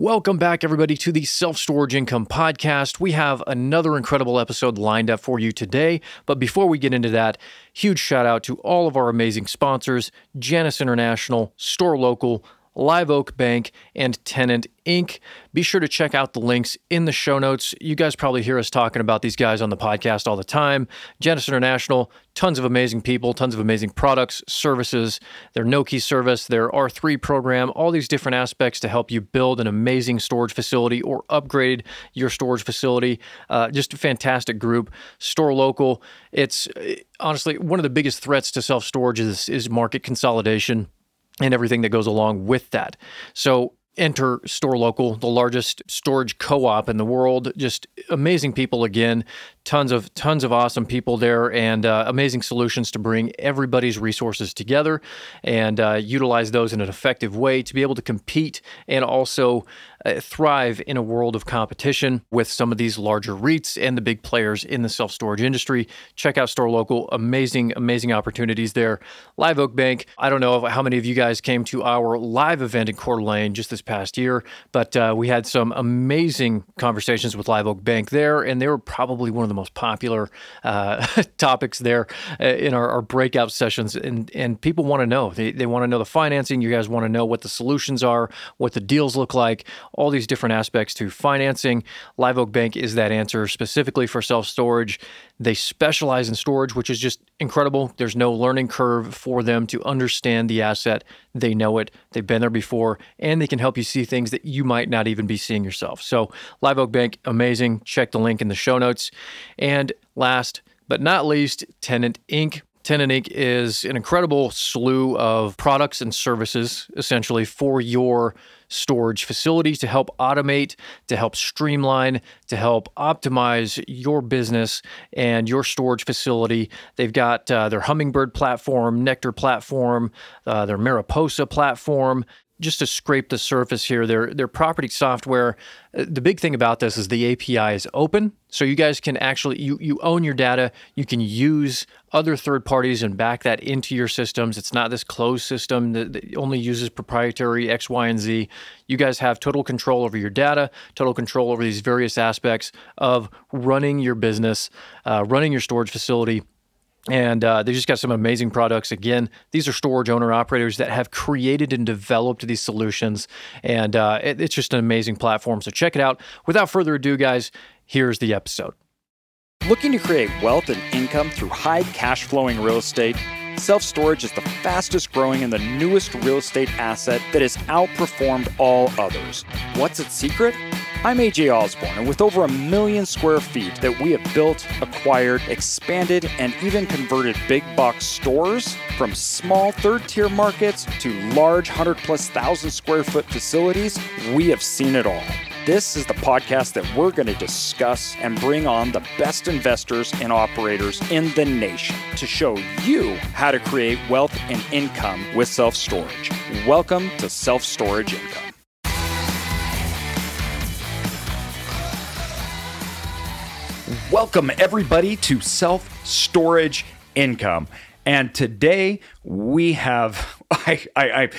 Welcome back, everybody, to the Self Storage Income Podcast. We have another incredible episode lined up for you today. But before we get into that, huge shout out to all of our amazing sponsors Janus International, Store Local, Live Oak Bank, and Tenant Inc. Be sure to check out the links in the show notes. You guys probably hear us talking about these guys on the podcast all the time. Janus International, tons of amazing people, tons of amazing products, services, their Nokē service, their R3 program, all these different aspects to help you build an amazing storage facility or upgrade your storage facility. Uh, just a fantastic group. Store local. It's honestly one of the biggest threats to self storage is, is market consolidation and everything that goes along with that. So enter Store Local, the largest storage co-op in the world. Just amazing people again, tons of tons of awesome people there, and uh, amazing solutions to bring everybody's resources together and uh, utilize those in an effective way to be able to compete and also uh, thrive in a world of competition with some of these larger REITs and the big players in the self storage industry. Check out Store Local, amazing amazing opportunities there. Live Oak Bank. I don't know how many of you guys came to our live event in Coeur d'Alene just this past year, but uh, we had some amazing conversations with Live Oak Bank there, and they were probably one of the most popular uh, topics there uh, in our, our, breakout sessions. And, and people want to know. They, they want to know the financing. You guys want to know what the solutions are, what the deals look like, all these different aspects to financing. Live Oak Bank is that answer specifically for self storage. They specialize in storage, which is just incredible. There's no learning curve for them to understand the asset. They know it, they've been there before, and they can help you see things that you might not even be seeing yourself. So, Live Oak Bank, amazing. Check the link in the show notes. And last but not least, Tenant Inc. Tenant Inc. is an incredible slew of products and services essentially for your storage facilities to help automate, to help streamline, to help optimize your business and your storage facility. They've got uh, their Hummingbird platform, Nectar platform, uh, their Mariposa platform just to scrape the surface here, their their property software. Uh, the big thing about this is the API is open, so you guys can actually you you own your data. You can use other third parties and back that into your systems. It's not this closed system that, that only uses proprietary X, Y, and Z. You guys have total control over your data, total control over these various aspects of running your business, uh, running your storage facility and uh, they just got some amazing products. Again, these are storage owner operators that have created and developed these solutions. And uh, it, it's just an amazing platform. So check it out. Without further ado, guys, here's the episode. Looking to create wealth and income through high cash flowing real estate? Self storage is the fastest growing and the newest real estate asset that has outperformed all others. What's its secret? I'm AJ Osborne, and with over a million square feet that we have built, acquired, expanded, and even converted big box stores from small third tier markets to large 100 plus thousand square foot facilities, we have seen it all. This is the podcast that we're going to discuss and bring on the best investors and operators in the nation to show you how to create wealth and income with self storage. Welcome to Self Storage Income. Welcome, everybody, to Self Storage Income. And today we have, I, I, I,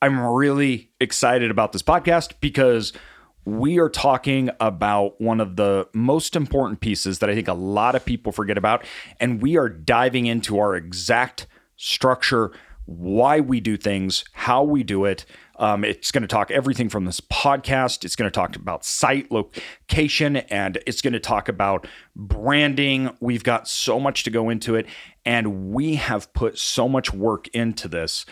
I'm really excited about this podcast because we are talking about one of the most important pieces that I think a lot of people forget about. And we are diving into our exact structure, why we do things, how we do it, um, it's going to talk everything from this podcast. It's going to talk about site location and it's going to talk about branding. We've got so much to go into it. And we have put so much work into this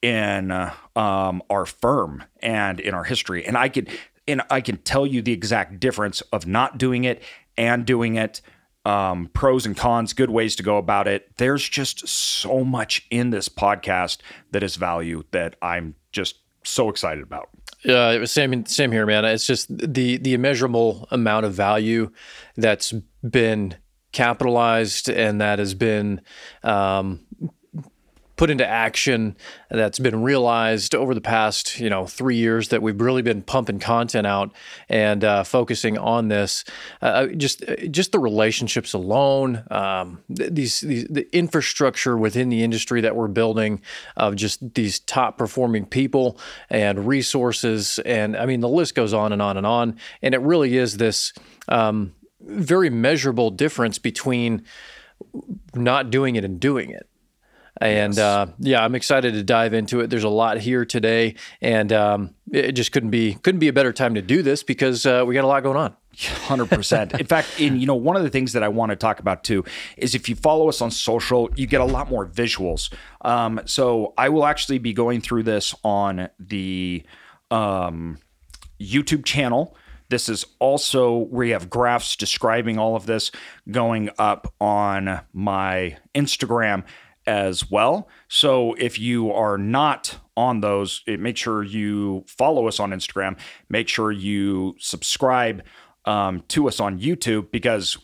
in um, our firm and in our history. And I can, and I can tell you the exact difference of not doing it and doing it um, pros and cons, good ways to go about it. There's just so much in this podcast that is value that I'm just so excited about. Yeah, was same same here, man. It's just the the immeasurable amount of value that's been capitalized and that has been um, put into action that's been realized over the past you know three years that we've really been pumping content out and uh, focusing on this. Uh, uh just just the relationships alone, um, these, these the infrastructure within the industry that we're building of just these top performing people and resources, and I mean the list goes on and on and on. And it really is this um, very measurable difference between not doing it and doing it. And yes. uh, yeah, I'm excited to dive into it. There's a lot here today, and um, it just couldn't be couldn't be a better time to do this because uh, we got a lot going on. Hundred percent. In fact, in you know one of the things that I want to talk about too is if you follow us on social, you get a lot more visuals. Um, so I will actually be going through this on the um, YouTube channel. This is also where you have graphs describing all of this going up on my Instagram as well. So if you are not on those, make sure you follow us on Instagram. Make sure you subscribe um, to us on YouTube because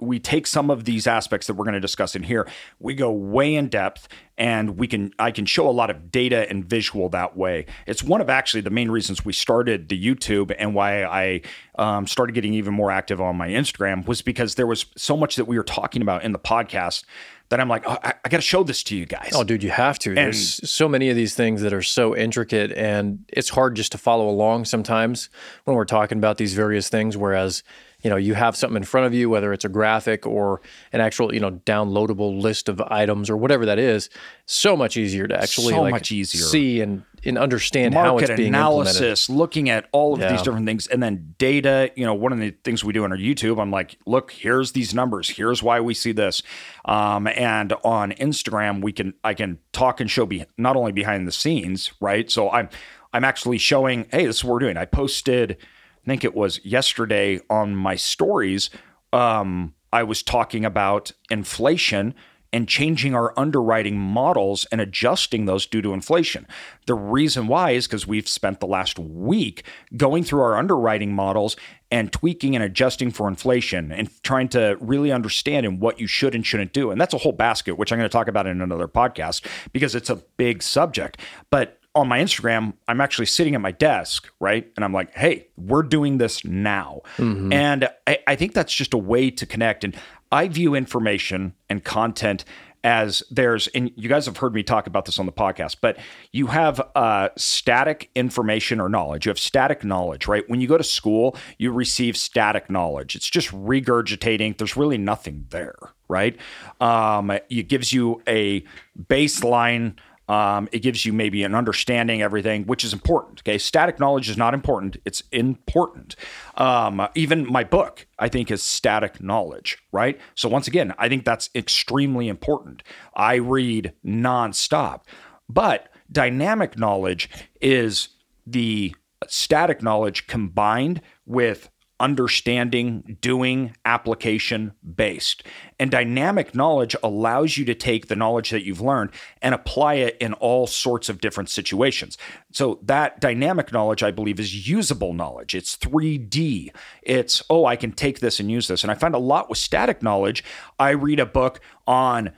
we take some of these aspects that we're going to discuss in here. We go way in depth, and we can I can show a lot of data and visual that way. It's one of actually the main reasons we started the YouTube and why I um, started getting even more active on my Instagram was because there was so much that we were talking about in the podcast that I'm like, oh, I, I got to show this to you guys. Oh, dude, you have to. And, There's so many of these things that are so intricate, and it's hard just to follow along sometimes when we're talking about these various things. Whereas you know you have something in front of you whether it's a graphic or an actual you know downloadable list of items or whatever that is so much easier to actually so like much easier. see and, and understand Market how it's being analysis looking at all of yeah. these different things and then data you know one of the things we do on our youtube i'm like look here's these numbers. Here's why we see this. Um, and on instagram we can i can talk and show be not only behind the scenes right? So i'm i'm actually showing hey this is what we're doing. I posted I think it was yesterday on my stories, um, I was talking about inflation and changing our underwriting models and adjusting those due to inflation. The reason why is because we've spent the last week going through our underwriting models and tweaking and adjusting for inflation and trying to really understand and what you should and shouldn't do. And that's a whole basket, which I'm going to talk about in another podcast because it's a big subject. But on my Instagram, I'm actually sitting at my desk, right? And I'm like, hey, we're doing this now. Mm-hmm. And I, I, think that's just a way to connect. And I view information and content as there's, and you guys have heard me talk about this on the podcast, but you have uh, static information or knowledge. You have static knowledge, right? When you go to school, you receive static knowledge. It's just regurgitating. There's really nothing there, right? Um, it gives you a baseline um, it gives you maybe an understanding everything, which is important. Okay, static knowledge is not important; it's important. Um, even my book, I think, is static knowledge. Right. So once again, I think that's extremely important. I read nonstop, but dynamic knowledge is the static knowledge combined with understanding, doing, application based. And dynamic knowledge allows you to take the knowledge that you've learned and apply it in all sorts of different situations. So, that dynamic knowledge, I believe, is usable knowledge. It's 3D. It's, oh, I can take this and use this. And I find a lot with static knowledge. I read a book on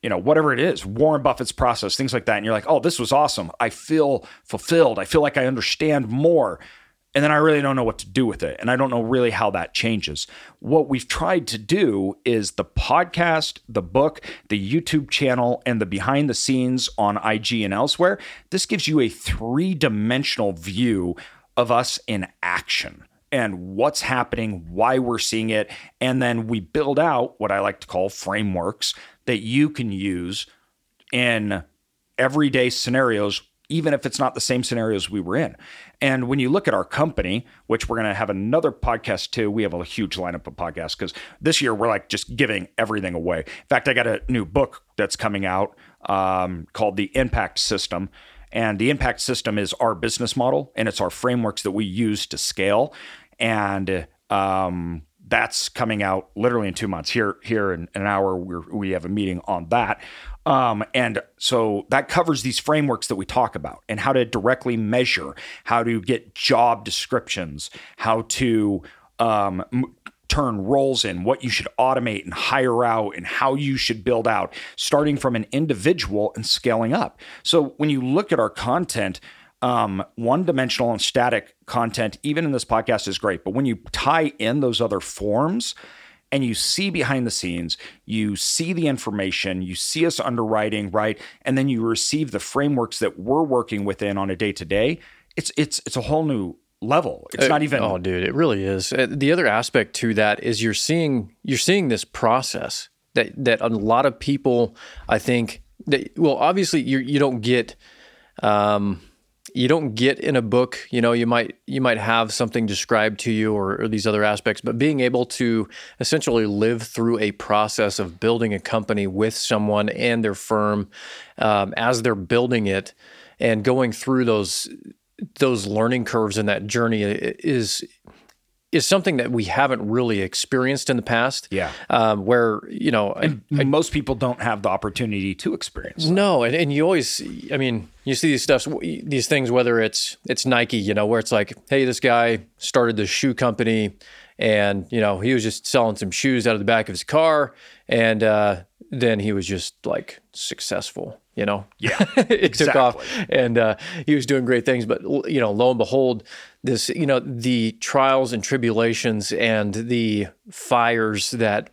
you know, whatever it is, Warren Buffett's process, things like that. And you're like, oh, this was awesome. I feel fulfilled. I feel like I understand more and then I really don't know what to do with it. And I don't know really how that changes. What we've tried to do is the podcast, the book, the YouTube channel, and the behind the scenes on IG and elsewhere. This gives you a three dimensional view of us in action and what's happening, why we're seeing it. And then we build out what I like to call frameworks that you can use in everyday scenarios even if it's not the same scenarios we were in. And when you look at our company, which we're going to have another podcast too, we have a huge lineup of podcasts because this year we're like just giving everything away. In fact, I got a new book that's coming out um, called The Impact System. And the impact system is our business model and it's our frameworks that we use to scale. And um, that's coming out literally in two months. Here, here in an hour, we we have a meeting on that. Um, and so that covers these frameworks that we talk about and how to directly measure, how to get job descriptions, how to um, turn roles in, what you should automate and hire out, and how you should build out, starting from an individual and scaling up. So when you look at our content, um, one dimensional and static content, even in this podcast, is great. But when you tie in those other forms, and you see behind the scenes, you see the information, you see us underwriting, right? And then you receive the frameworks that we're working within on a day to day. It's it's it's a whole new level. It's Uh, not even Oh, dude, it really is. Uh, The other aspect to that is you're seeing you're seeing this process that that a lot of people, I think, that well, obviously you you don't get. Um, you don't get in a book you know you might you might have something described to you or, or these other aspects but being able to essentially live through a process of building a company with someone and their firm um, as they're building it and going through those those learning curves and that journey is is something that we haven't really experienced in the past Yeah. um, where you know I- most people don't have the opportunity to experience. no, and, and you always, I mean, you see these stuffs, these things, whether it's it's Nike, you know, where it's like, hey, this guy started this shoe company, and you know, he was just selling some shoes out of the back of his car, and uh, then he was just like successful, you know. Yeah, it took off, and uh, he was doing great things. But you know, lo and behold, this, you know, the trials and tribulations and the fires that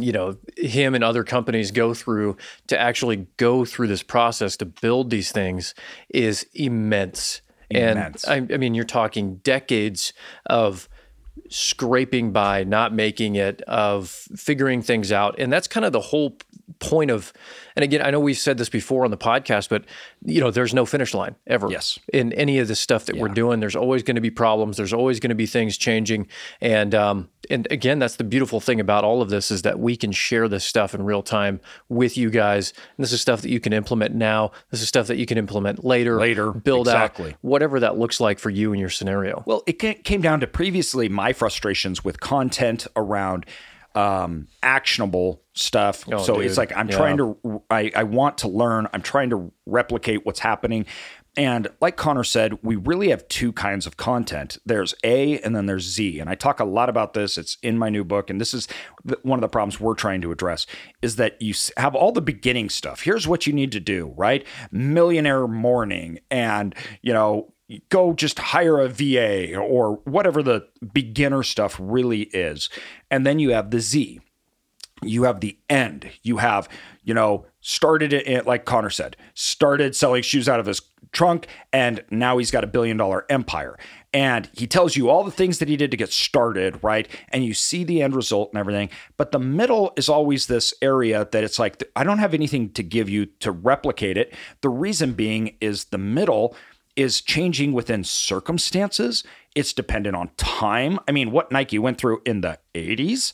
you know him and other companies go through to actually go through this process to build these things is immense. Immense. And I, I mean, you're talking decades of scraping by, not making it, of figuring things out, and that's kind of the whole point of. And again, I know we've said this before on the podcast, but you know, there's no finish line ever. Yes. In any of the stuff that we're doing, there's always going to be problems. There's always going to be things changing, and um, and again, that's the beautiful thing about all of this is that we can share this stuff in real time with you guys. And this is stuff that you can implement now. This is stuff that you can implement later. Later, build exactly. out whatever that looks like for you and your scenario. Well, it came down to previously my frustrations with content around um, actionable stuff. so Oh, dude. it's like I'm Yeah. trying to, I, I want to learn. I'm trying to replicate what's happening. And like Connor said, we really have two kinds of content. There's A and then there's Z. And I talk a lot about this. It's in my new book. And this is one of the problems we're trying to address is that you have all the beginning stuff. Here's what you need to do, right? Millionaire morning and, you know, go just hire a VA or whatever the beginner stuff really is. And then you have the Z. You have the end. You have, you know, started it like Connor said, started selling shoes out of his trunk and now he's got a billion dollar empire. And he tells you all the things that he did to get started, right? And you see the end result and everything. But the middle is always this area that it's like, I don't have anything to give you to replicate it. The reason being is the middle is changing within circumstances. It's dependent on time. I mean, what Nike went through in the 80s,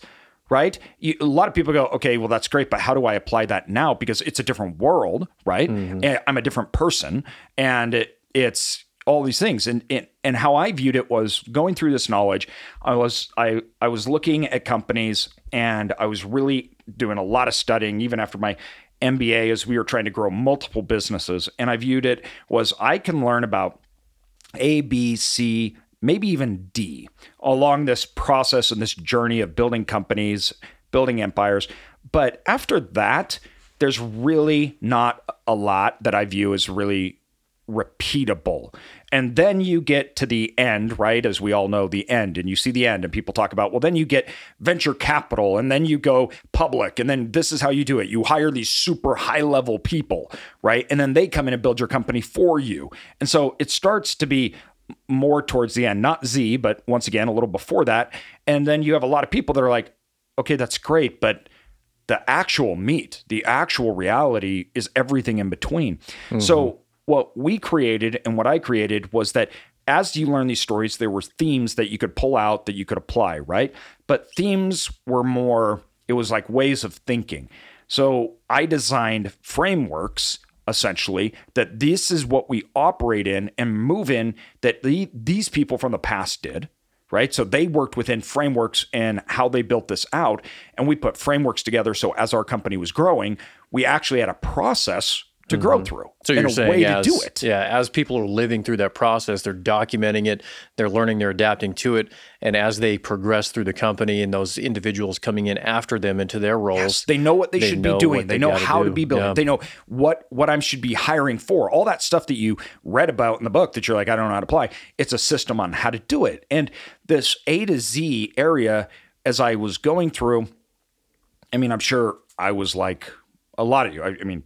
right? You, a lot of people go, okay, well, that's great, but how do I apply that now? Because it's a different world, right? Mm-hmm. And I'm a different person, and it, it's all these things. And, and and how I viewed it was going through this knowledge. I was I I was looking at companies, and I was really doing a lot of studying, even after my MBA, as we were trying to grow multiple businesses. And I viewed it was I can learn about a, B, C, maybe even D along this process and this journey of building companies, building empires. But after that, there's really not a lot that I view as really repeatable. And then you get to the end, right? As we all know, the end, and you see the end, and people talk about, well, then you get venture capital, and then you go public, and then this is how you do it. You hire these super high level people, right? And then they come in and build your company for you. And so it starts to be more towards the end, not Z, but once again, a little before that. And then you have a lot of people that are like, okay, that's great, but the actual meat, the actual reality is everything in between. So, mm-hmm. What we created and what I created was that as you learn these stories, there were themes that you could pull out that you could apply, right? But themes were more, it was like ways of thinking. So, I designed frameworks essentially that this is what we operate in and move in that the, these people from the past did right? So they worked within frameworks and how they built this out. And we put frameworks together. So as our company was growing, we actually had a process to grow through. Mm-hmm. So you're a saying way as, to do it. Yeah, as people are living through that process, they're documenting it, they're learning, they're adapting to it, and as they progress through the company and those individuals coming in after them into their roles, Yes, they know what they, They should be doing. They, they know how to be building. Yeah. They know what what I should be hiring for. All that stuff that you read about in the book that you're like, I don't know how to apply. It's a system on how to do it. And this A to Z area, as I was going through, I mean, I'm sure I was like a lot of you. I, I mean,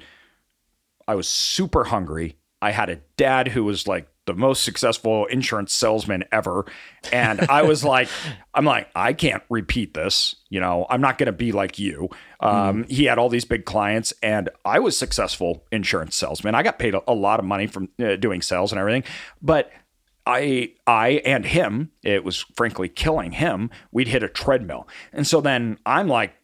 I was super hungry. I had a dad who was like the most successful insurance salesman ever. And I was like, I'm like, I can't repeat this. You know, I'm not going to be like you. Um, He had all these big clients, and I was successful insurance salesman. I got paid a, a lot of money from uh, doing sales and everything. But I, I and him, it was frankly killing him. We'd hit a treadmill. And so then I'm like,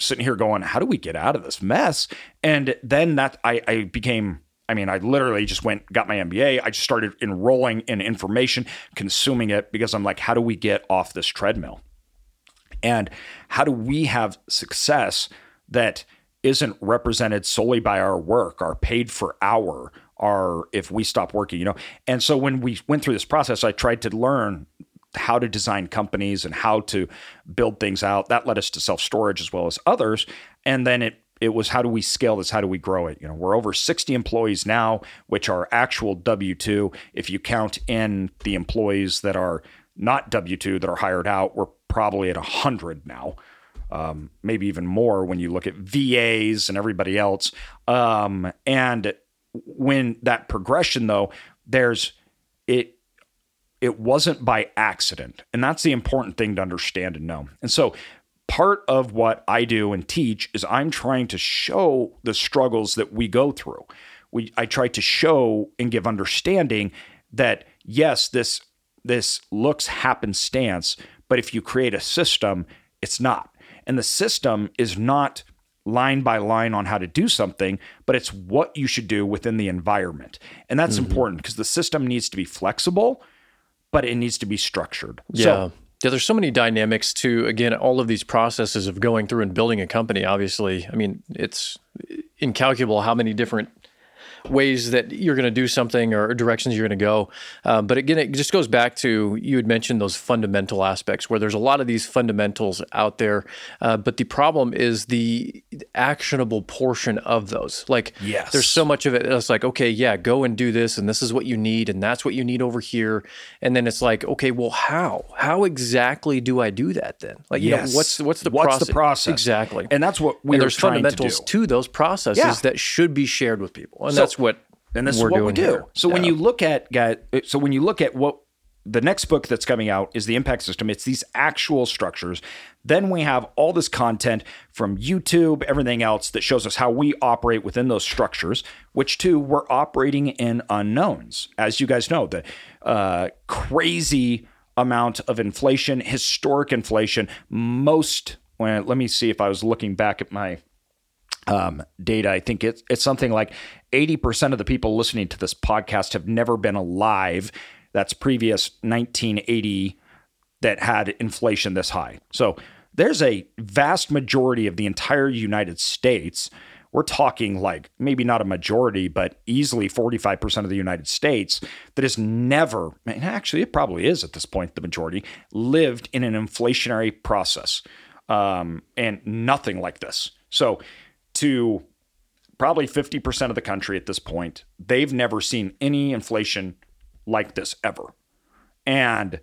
sitting here going, how do we get out of this mess? And then that I, I became, I mean, I literally just went, got my MBA. I just started enrolling in information, consuming it because I'm like, how do we get off this treadmill? And how do we have success that isn't represented solely by our work, our paid for hour, our if we stop working, you know? And so when we went through this process, I tried to learn how to design companies and how to build things out. That led us to self storage as well as others. And then it it was how do we scale this? How do we grow it? You know, we're over 60 employees now, which are actual W 2. If you count in the employees that are not W 2 that are hired out, we're probably at 100 now. Um, maybe even more when you look at VAs and everybody else. Um, and when that progression, though, there's it it wasn't by accident. And that's the important thing to understand and know. And so part of what I do and teach is I'm trying to show the struggles that we go through. We I try to show and give understanding that yes, this this looks happenstance, but if you create a system, it's not. And the system is not line by line on how to do something, but it's what you should do within the environment. And that's mm-hmm. important because the system needs to be flexible, but it needs to be structured. Yeah. So, yeah, there's so many dynamics to again all of these processes of going through and building a company. Obviously, I mean it's incalculable how many different ways that you're going to do something or directions you're going to go. Um, but again, it just goes back to you had mentioned those fundamental aspects where there's a lot of these fundamentals out there, uh, but the problem is the actionable portion of those. Like, Yes. there's so much of it. It's like, okay, yeah, go and do this, and this is what you need, and that's what you need over here. And then it's like, okay, well, how? How exactly do I do that then? Like, you Yes. know, what's what's the What's process? the process? exactly? and that's what we and there's trying fundamentals to do. those processes Yeah. that should be shared with people, and So- that's what and this we're is what we do. here. So when you look at guy, so when you look at what the next book that's coming out is the impact system. It's these actual structures. Then we have all this content from YouTube, everything else that shows us how we operate within those structures. Which too, we're operating in unknowns, as you guys know. The uh, crazy amount of inflation, historic inflation. Most. Well, let me see if I was looking back at my um, data. I think it's it's something like 80% of the people listening to this podcast have never been alive. That's previous 1980 that had inflation this high. So there's a vast majority of the entire United States. We're talking like maybe not a majority, but easily 45% of the United States that has never, actually, it probably is at this point, the majority, lived in an inflationary process um, and nothing like this. So, to probably 50% of the country at this point, they've never seen any inflation like this ever. And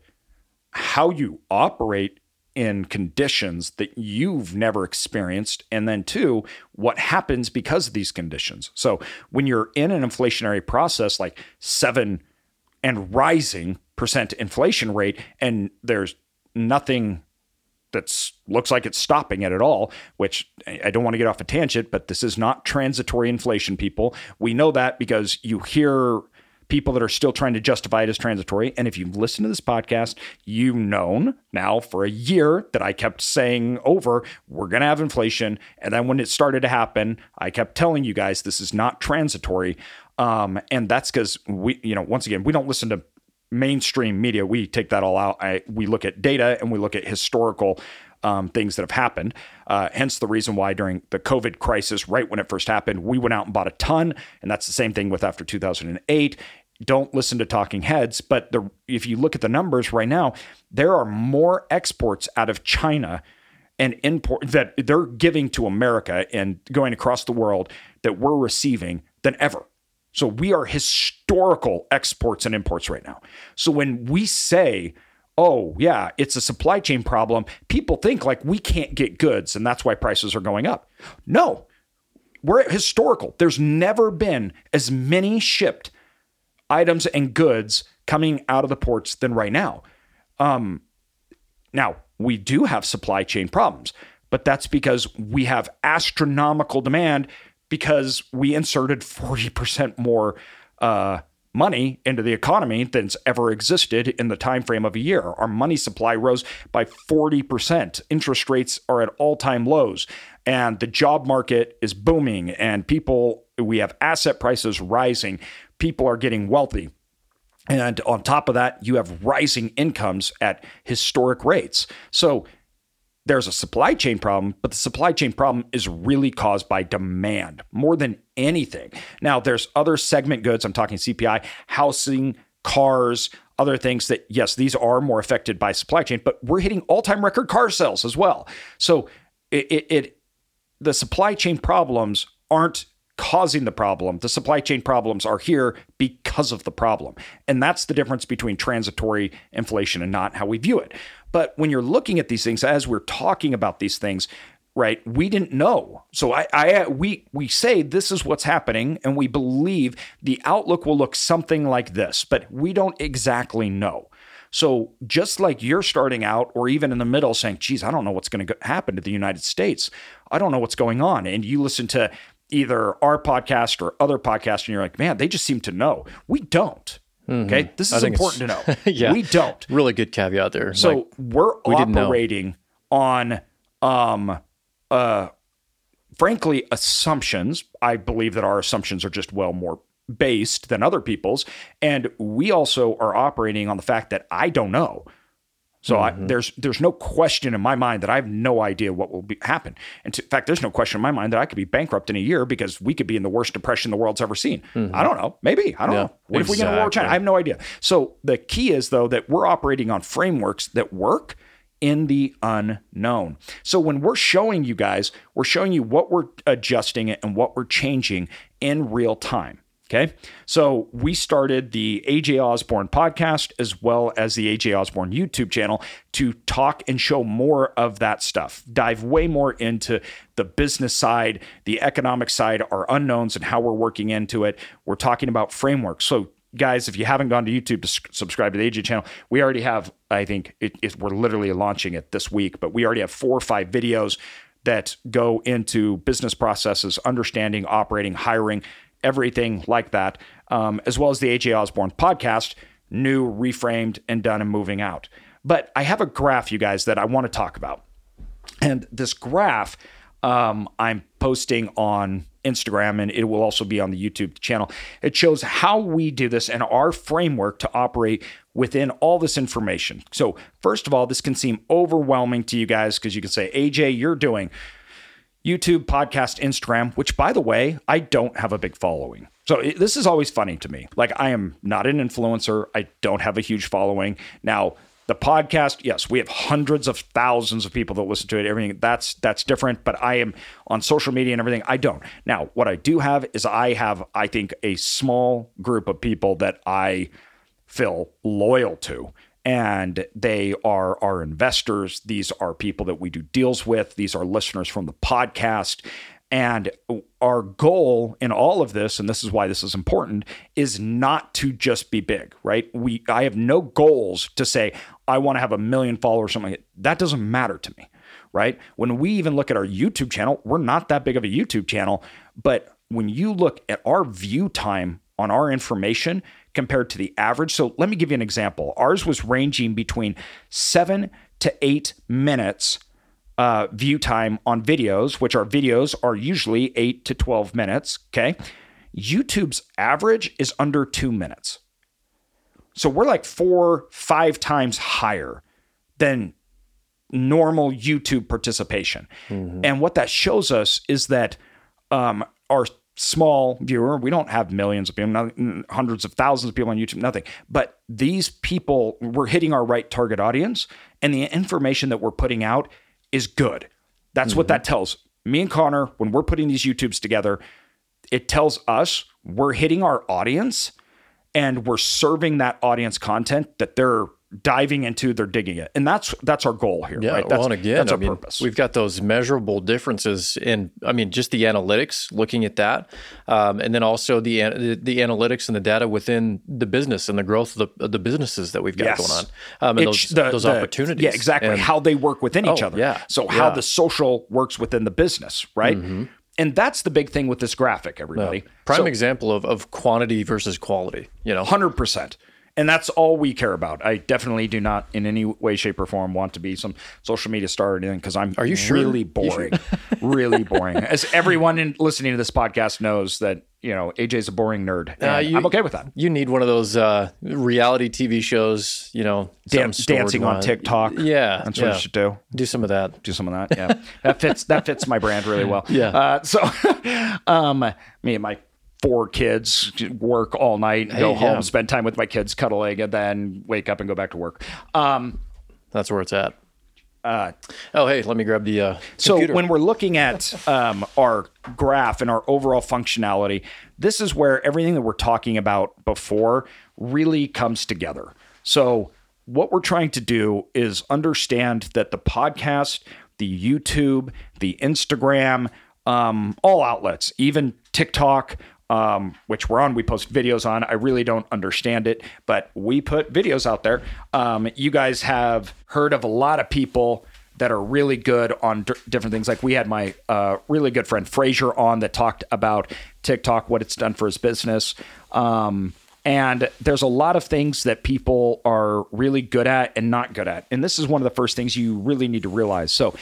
how you operate in conditions that you've never experienced, and then two, what happens because of these conditions. So when you're in an inflationary process like seven and rising percent inflation rate, and there's nothing that's looks like it's stopping it at all, which I I don't want to get off a tangent, but this is not transitory inflation, people. We know that because you hear people that are still trying to justify it as transitory. And if you've listened to this podcast, you've known now for a year that I kept saying over, we're going to have inflation. And then when it started to happen, I kept telling you guys this is not transitory. Um, and that's because we, you know, once again, we don't listen to mainstream media. We take that all out. I, we look at data and we look at historical um, things that have happened. Uh, hence the reason why during the COVID crisis, right when it first happened, we went out and bought a ton. And that's the same thing with after 2008. Don't listen to talking heads, but the, if you look at the numbers right now, there are more exports out of China and import that they're giving to America and going across the world that we're receiving than ever. So we are historical exports and imports right now. So when we say, oh, yeah, it's a supply chain problem, people think like we can't get goods and that's why prices are going up. No, we're historical. There's never been as many shipped items and goods coming out of the ports than right now. Um, now, we do have supply chain problems, but that's because we have astronomical demand because we inserted 40% more uh, money into the economy than's ever existed in the time frame of a year. Our money supply rose by 40%. Interest rates are at all-time lows and the job market is booming and people we have asset prices rising. People are getting wealthy. And on top of that, you have rising incomes at historic rates. So there's a supply chain problem, but the supply chain problem is really caused by demand more than anything. Now, there's other segment goods, I'm talking CPI, housing, cars, other things that, yes, these are more affected by supply chain, but we're hitting all time record car sales as well. So it, it, it the supply chain problems aren't causing the problem. The supply chain problems are here because of the problem. And that's the difference between transitory inflation and not how we view it. But when you're looking at these things, as we're talking about these things, right, we didn't know. So I, I we we say this is what's happening, and we believe the outlook will look something like this, but we don't exactly know. So just like you're starting out or even in the middle saying, geez, I don't know what's going to happen to the United States. I don't know what's going on. And you listen to either our podcast or other podcasts and you're like, man, they just seem to know. We don't. Mm-hmm. Okay. This is important to know. yeah. We don't. Really good caveat there. So like, we're we operating on um uh frankly assumptions. I believe that our assumptions are just well more based than other people's. And we also are operating on the fact that I don't know. So mm-hmm. I, there's there's no question in my mind that I have no idea what will be, happen. And to, in fact, there's no question in my mind that I could be bankrupt in a year because we could be in the worst depression the world's ever seen. Mm-hmm. I don't know. Maybe I don't yeah, know. What exactly. if we get a war with China? I have no idea. So the key is though that we're operating on frameworks that work in the unknown. So when we're showing you guys, we're showing you what we're adjusting and what we're changing in real time. Okay. So we started the AJ Osborne podcast as well as the AJ Osborne YouTube channel to talk and show more of that stuff, dive way more into the business side, the economic side, our unknowns, and how we're working into it. We're talking about frameworks. So, guys, if you haven't gone to YouTube to subscribe to the AJ channel, we already have, I think it, it, we're literally launching it this week, but we already have four or five videos that go into business processes, understanding, operating, hiring everything like that, um, as well as the AJ Osborne podcast, new, reframed, and done and moving out. But I have a graph, you guys, that I want to talk about. And this graph um, I'm posting on Instagram and it will also be on the YouTube channel. It shows how we do this and our framework to operate within all this information. So, first of all, this can seem overwhelming to you guys because you can say, AJ, you're doing YouTube, podcast, Instagram, which by the way, I don't have a big following. So it, this is always funny to me. Like I am not an influencer. I don't have a huge following. Now, the podcast, yes, we have hundreds of thousands of people that listen to it. Everything that's that's different, but I am on social media and everything. I don't. Now, what I do have is I have I think a small group of people that I feel loyal to and they are our investors. These are people that we do deals with. These are listeners from the podcast. And our goal in all of this, and this is why this is important, is not to just be big, right? We I have no goals to say I want to have a million followers, something like that. that doesn't matter to me, right? When we even look at our YouTube channel, we're not that big of a YouTube channel, but when you look at our view time on our information compared to the average. So let me give you an example. Ours was ranging between seven to eight minutes uh, view time on videos, which our videos are usually eight to 12 minutes. Okay. YouTube's average is under two minutes. So we're like four, five times higher than normal YouTube participation. And what that shows us is that um, our small viewer, we don't have millions of people, not, hundreds of thousands of people on YouTube, nothing. But these people, we're hitting our right target audience, and the information that we're putting out is good. That's what mm-hmm. that tells me and Connor when we're putting these YouTubes together. It tells us we're hitting our audience and we're serving that audience content that they're diving into, they're digging it. And that's that's our goal here, Yeah, right? That's, well, and again, that's I our mean, purpose. we've got those measurable differences in, I mean, just the analytics, looking at that, um, and then also the, the the analytics and the data within the business and the growth of the, of the businesses that we've got Yes. going on, um, and It those the- those the- opportunities. Yeah, exactly. And- how they work within each Oh, other. yeah, So how yeah. the social works within the business, right? And that's the big thing with this graphic, everybody. prime So- example of, of quantity versus quality. You know, Hundred percent. And that's all we care about. I definitely do not, in any way, shape, or form, want to be some social media star or anything because I'm Are you sure? really boring, really boring. As everyone in, listening to this podcast knows that you know AJ's a boring nerd. And Uh, you- I'm okay with that. you need one of those uh, reality TV shows. You know, Dan- dancing on. TikTok. Yeah, that's yeah. what you should do. Do some of that. do some of that. Yeah, that fits that fits my brand really well. Yeah. Uh, so, um, me and my four kids work all night, go Hey, home, yeah. spend time with my kids, cuddling, and then wake up and go back to work. Um, That's where it's at. uh, Oh, hey, let me grab the uh, so when we're looking at um, our graph and our overall functionality, this is where everything that we're talking about before really comes together. So what we're trying to do is understand that the podcast, the YouTube, the Instagram, um, all outlets, even TikTok, um, which we're on, we post videos on. I really don't understand it, but we put videos out there. Um, you guys have heard of a lot of people that are really good on d- different things. Like we had my uh, really good friend Frazier on that talked about TikTok, what it's done for his business. Um, and there's a lot of things that people are really good at and not good at. And this is one of the first things you really need to realize. So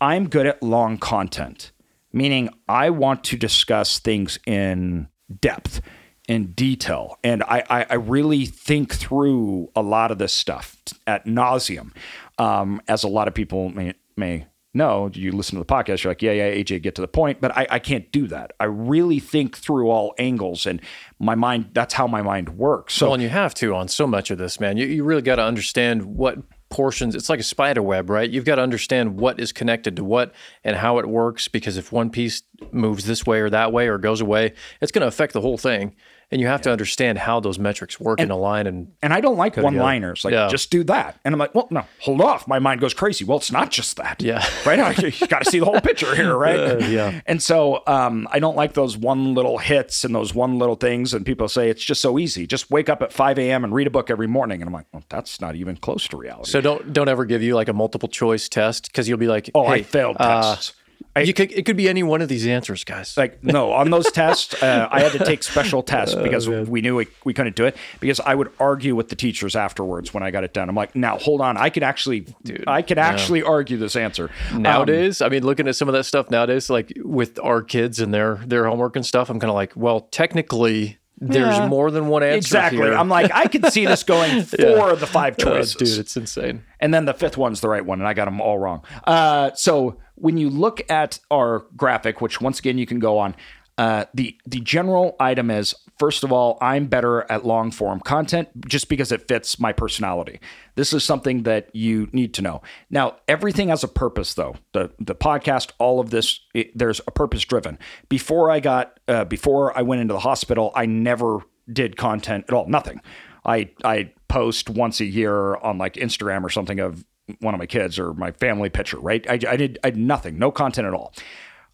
I'm good at long content, meaning I want to discuss things in depth, in detail. And I, I, I really think through a lot of this stuff at nauseum. Um, as a lot of people may, may know, you listen to the podcast, you're like, yeah, yeah, AJ, get to the point. But I, I can't do that. I really think through all angles and my mind, that's how my mind works. So Well, and you have to on so much of this, man. You, you really got to understand what portions, it's like a spider web, right? You've got to understand what is connected to what and how it works because if one piece moves this way or that way or goes away, it's going to affect the whole thing. And you have to understand how those metrics work and align. And And I don't like one liners. Like, Yeah. just do that. And I'm like, well, no, hold off. My mind goes crazy. Well, it's not just that. Yeah. Right now, you got to see the whole picture here, right? yeah. And so um, I don't like those one little hits and those one little things. And people say it's just so easy. Just wake up at 5 a.m. and read a book every morning. And I'm like, well, that's not even close to reality. so don't don't ever give you like a multiple choice test because you'll be like, oh, I hey, failed uh, tests. You could it could be any one of these answers, guys. like no on those tests uh, i had to take special tests because we knew we, we couldn't do it because i would argue with the teachers afterwards when i got it done. I'm like now hold on. I could actually i could actually argue this answer. Um, nowadays i mean looking at some of that stuff nowadays like with our kids and their their homework and stuff i'm kind of like well technically there's Yeah. more than one answer exactly. here. i'm like i could see this going four of the five Uh, choices. dude it's insane. And then the fifth one's the right one, and I got them all wrong. Uh, so when you look at our graphic, which once again you can go on, uh, the the general item is first of all, I'm better at long form content just because it fits my personality. This is something that you need to know. Now, everything has a purpose, though. The the podcast, all of this, it, there's a purpose driven. Before I got, uh, before I went into the hospital, I never did content at all. Nothing. I I post once a year on like Instagram or something of one of my kids or my family picture, right? I, I did I had nothing, no content at all,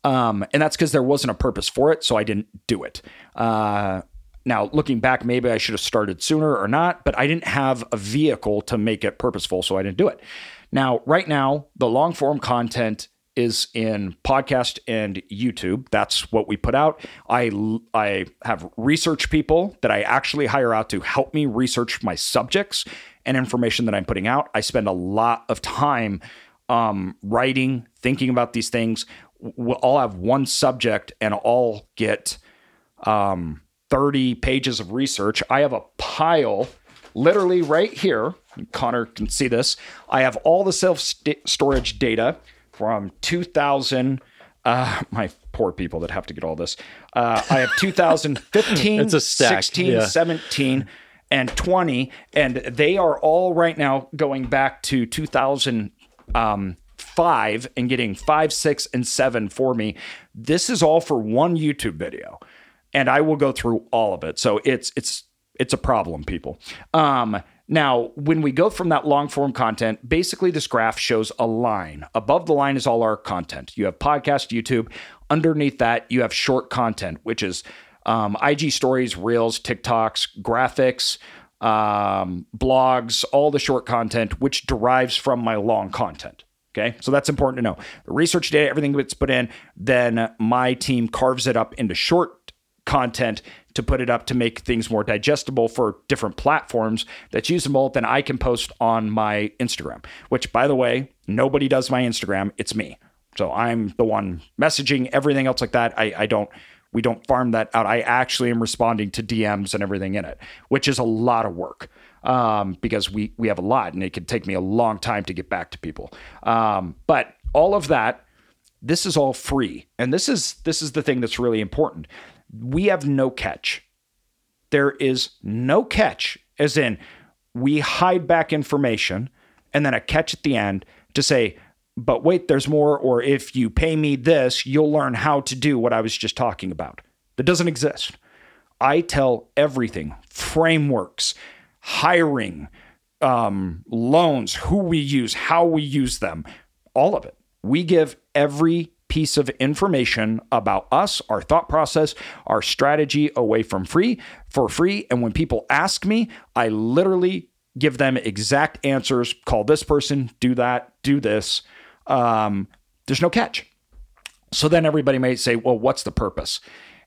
um, and that's because there wasn't a purpose for it, so I didn't do it. Uh, now looking back, maybe I should have started sooner or not, but I didn't have a vehicle to make it purposeful, so I didn't do it. Now, right now, the long form content is in podcast and YouTube. That's what we put out. I I have research people that I actually hire out to help me research my subjects and information that I'm putting out. I spend a lot of time um, writing, thinking about these things. We'll all have one subject and I'll get um, 30 pages of research. I have a pile literally right here Connor can see this. I have all the self storage data from 2000. Uh, my poor people that have to get all this. Uh, I have 2015, It's a stack, 16, yeah. 17, and 20, and they are all right now going back to 2005 and getting five, six, and seven for me. This is all for one YouTube video, and I will go through all of it. So it's it's it's a problem, people. Um, now, when we go from that long form content, basically this graph shows a line. Above the line is all our content. You have podcast, YouTube. Underneath that, you have short content, which is um, IG stories, reels, TikToks, graphics, um, blogs, all the short content, which derives from my long content. Okay, so that's important to know. The research data, everything that's put in, then my team carves it up into short content to put it up to make things more digestible for different platforms that's usable, then I can post on my Instagram, which, by the way, nobody does my Instagram. It's me. So I'm the one messaging everything else like that. I, I don't, we don't farm that out. I actually am responding to DMs and everything in it, which is a lot of work um, because we, we have a lot and it could take me a long time to get back to people. Um, but all of that, this is all free. And this is, this is the thing that's really important we have no catch. There is no catch, as in we hide back information and then a catch at the end to say, but wait, there's more, or if you pay me this, you'll learn how to do what I was just talking about. That doesn't exist. I tell everything frameworks, hiring, um, loans, who we use, how we use them, all of it. We give every piece of information about us, our thought process, our strategy away from free for free. And when people ask me, I literally give them exact answers. Call this person, do that, do this. Um, there's no catch. So then everybody may say, well, what's the purpose?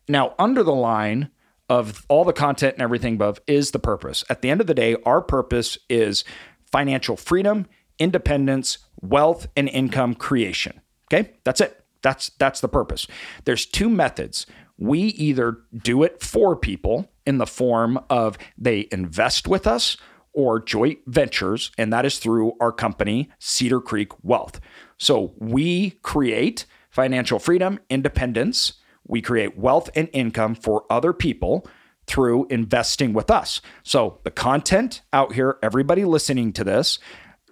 Now, under the line of all the content and everything above is the purpose. At the end of the day, our purpose is financial freedom, independence, wealth, and income creation. Okay, that's it. That's that's the purpose. There's two methods. We either do it for people in the form of they invest with us or joint ventures, and that is through our company, Cedar Creek Wealth. So we create financial freedom, independence, we create wealth and income for other people through investing with us. So the content out here, everybody listening to this,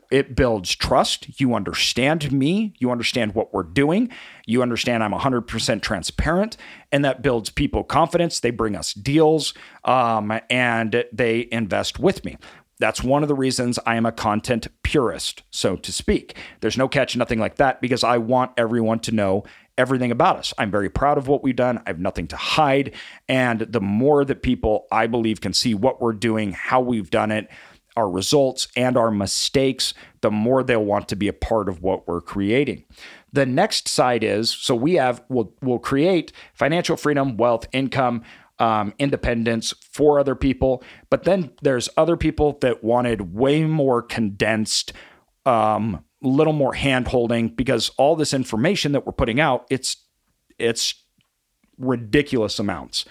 it builds trust. You understand me. You understand what we're doing. You understand I'm 100% transparent. And that builds people confidence. They bring us deals um, and they invest with me. That's one of the reasons I am a content purist, so to speak. There's no catch, nothing like that, because I want everyone to know everything about us. I'm very proud of what we've done. I have nothing to hide. And the more that people, I believe, can see what we're doing, how we've done it, our results and our mistakes, the more they'll want to be a part of what we're creating. The next side is so we have we'll, we'll create financial freedom, wealth, income, um, independence for other people, but then there's other people that wanted way more condensed, um, little more hand holding because all this information that we're putting out, it's it's ridiculous amounts.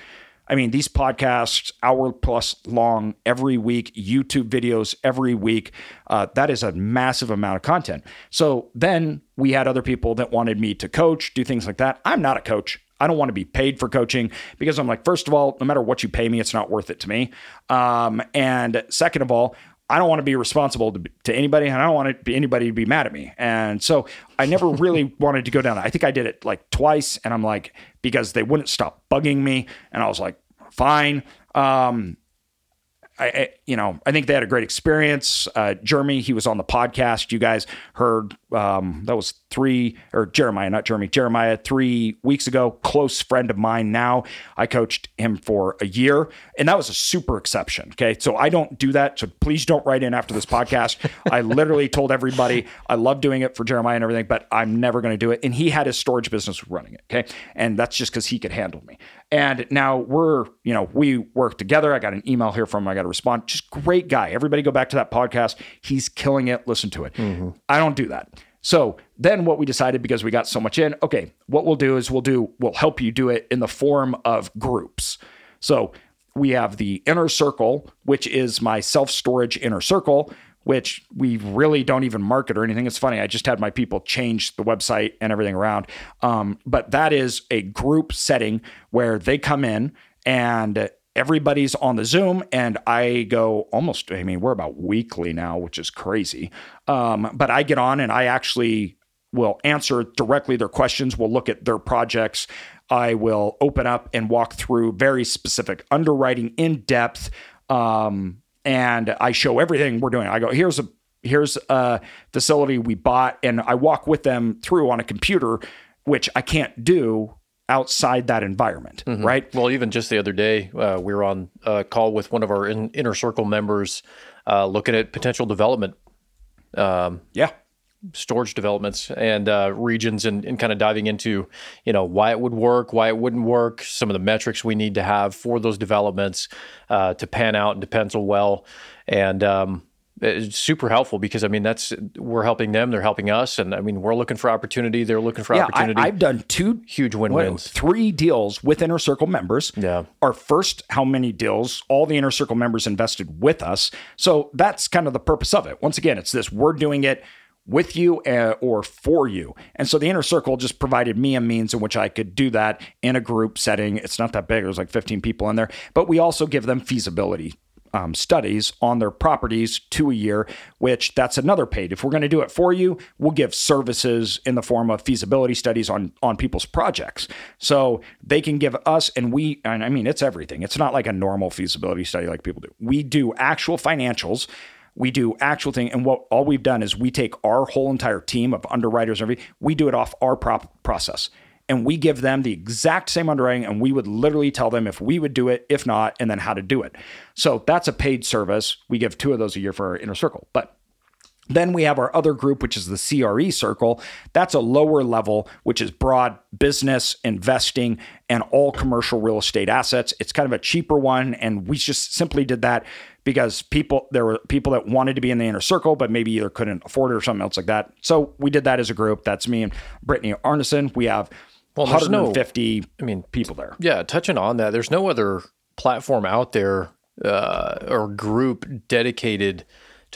I mean, these podcasts, hour plus long every week, YouTube videos every week. Uh, that is a massive amount of content. So then we had other people that wanted me to coach, do things like that. I'm not a coach. I don't want to be paid for coaching because I'm like, first of all, no matter what you pay me, it's not worth it to me. Um, and second of all, I don't want to be responsible to, to anybody, and I don't want to be anybody to be mad at me. And so I never really wanted to go down. I think I did it like twice, and I'm like, because they wouldn't stop bugging me, and I was like, fine. Um, I, I, you know, I think they had a great experience. Uh, Jeremy, he was on the podcast. You guys heard um, that was three or Jeremiah, not Jeremy, Jeremiah, three weeks ago. Close friend of mine. Now I coached him for a year, and that was a super exception. Okay, so I don't do that. So please don't write in after this podcast. I literally told everybody I love doing it for Jeremiah and everything, but I'm never going to do it. And he had his storage business running it. Okay, and that's just because he could handle me. And now we're, you know, we work together. I got an email here from him. I got to respond. Just great guy. Everybody go back to that podcast. He's killing it. Listen to it. Mm-hmm. I don't do that. So then what we decided because we got so much in, okay, what we'll do is we'll do, we'll help you do it in the form of groups. So we have the inner circle, which is my self storage inner circle. Which we really don't even market or anything. It's funny. I just had my people change the website and everything around. Um, but that is a group setting where they come in and everybody's on the Zoom, and I go almost. I mean, we're about weekly now, which is crazy. Um, but I get on and I actually will answer directly their questions. We'll look at their projects. I will open up and walk through very specific underwriting in depth. Um, and I show everything we're doing. I go, here's a here's a facility we bought, and I walk with them through on a computer, which I can't do outside that environment, mm-hmm. right? Well, even just the other day, uh, we were on a call with one of our in, inner circle members, uh, looking at potential development. Um, yeah, storage developments and uh, regions, and, and kind of diving into, you know, why it would work, why it wouldn't work, some of the metrics we need to have for those developments uh, to pan out and to pencil well, and um, it's super helpful because I mean that's we're helping them, they're helping us, and I mean we're looking for opportunity, they're looking for yeah, opportunity. I, have done two huge win-wins, three deals with Inner Circle members. Yeah, our first, how many deals? All the Inner Circle members invested with us, so that's kind of the purpose of it. Once again, it's this: we're doing it with you uh, or for you. And so the inner circle just provided me a means in which I could do that in a group setting. It's not that big, there's like 15 people in there, but we also give them feasibility um, studies on their properties to a year, which that's another paid. If we're going to do it for you, we'll give services in the form of feasibility studies on on people's projects. So they can give us, and we, and I mean, it's everything. It's not like a normal feasibility study like people do. We do actual financials. We do actual thing, and what all we've done is we take our whole entire team of underwriters and everything. We do it off our prop process and we give them the exact same underwriting and we would literally tell them if we would do it, if not, and then how to do it. So that's a paid service. We give two of those a year for our inner circle. But then we have our other group, which is the CRE circle. That's a lower level, which is broad business, investing, and all commercial real estate assets. It's kind of a cheaper one. And we just simply did that because people there were people that wanted to be in the inner circle, but maybe either couldn't afford it or something else like that. So we did that as a group. That's me and Brittany Arneson. We have well, 150 no, I mean, people there. Yeah, touching on that, there's no other platform out there uh, or group dedicated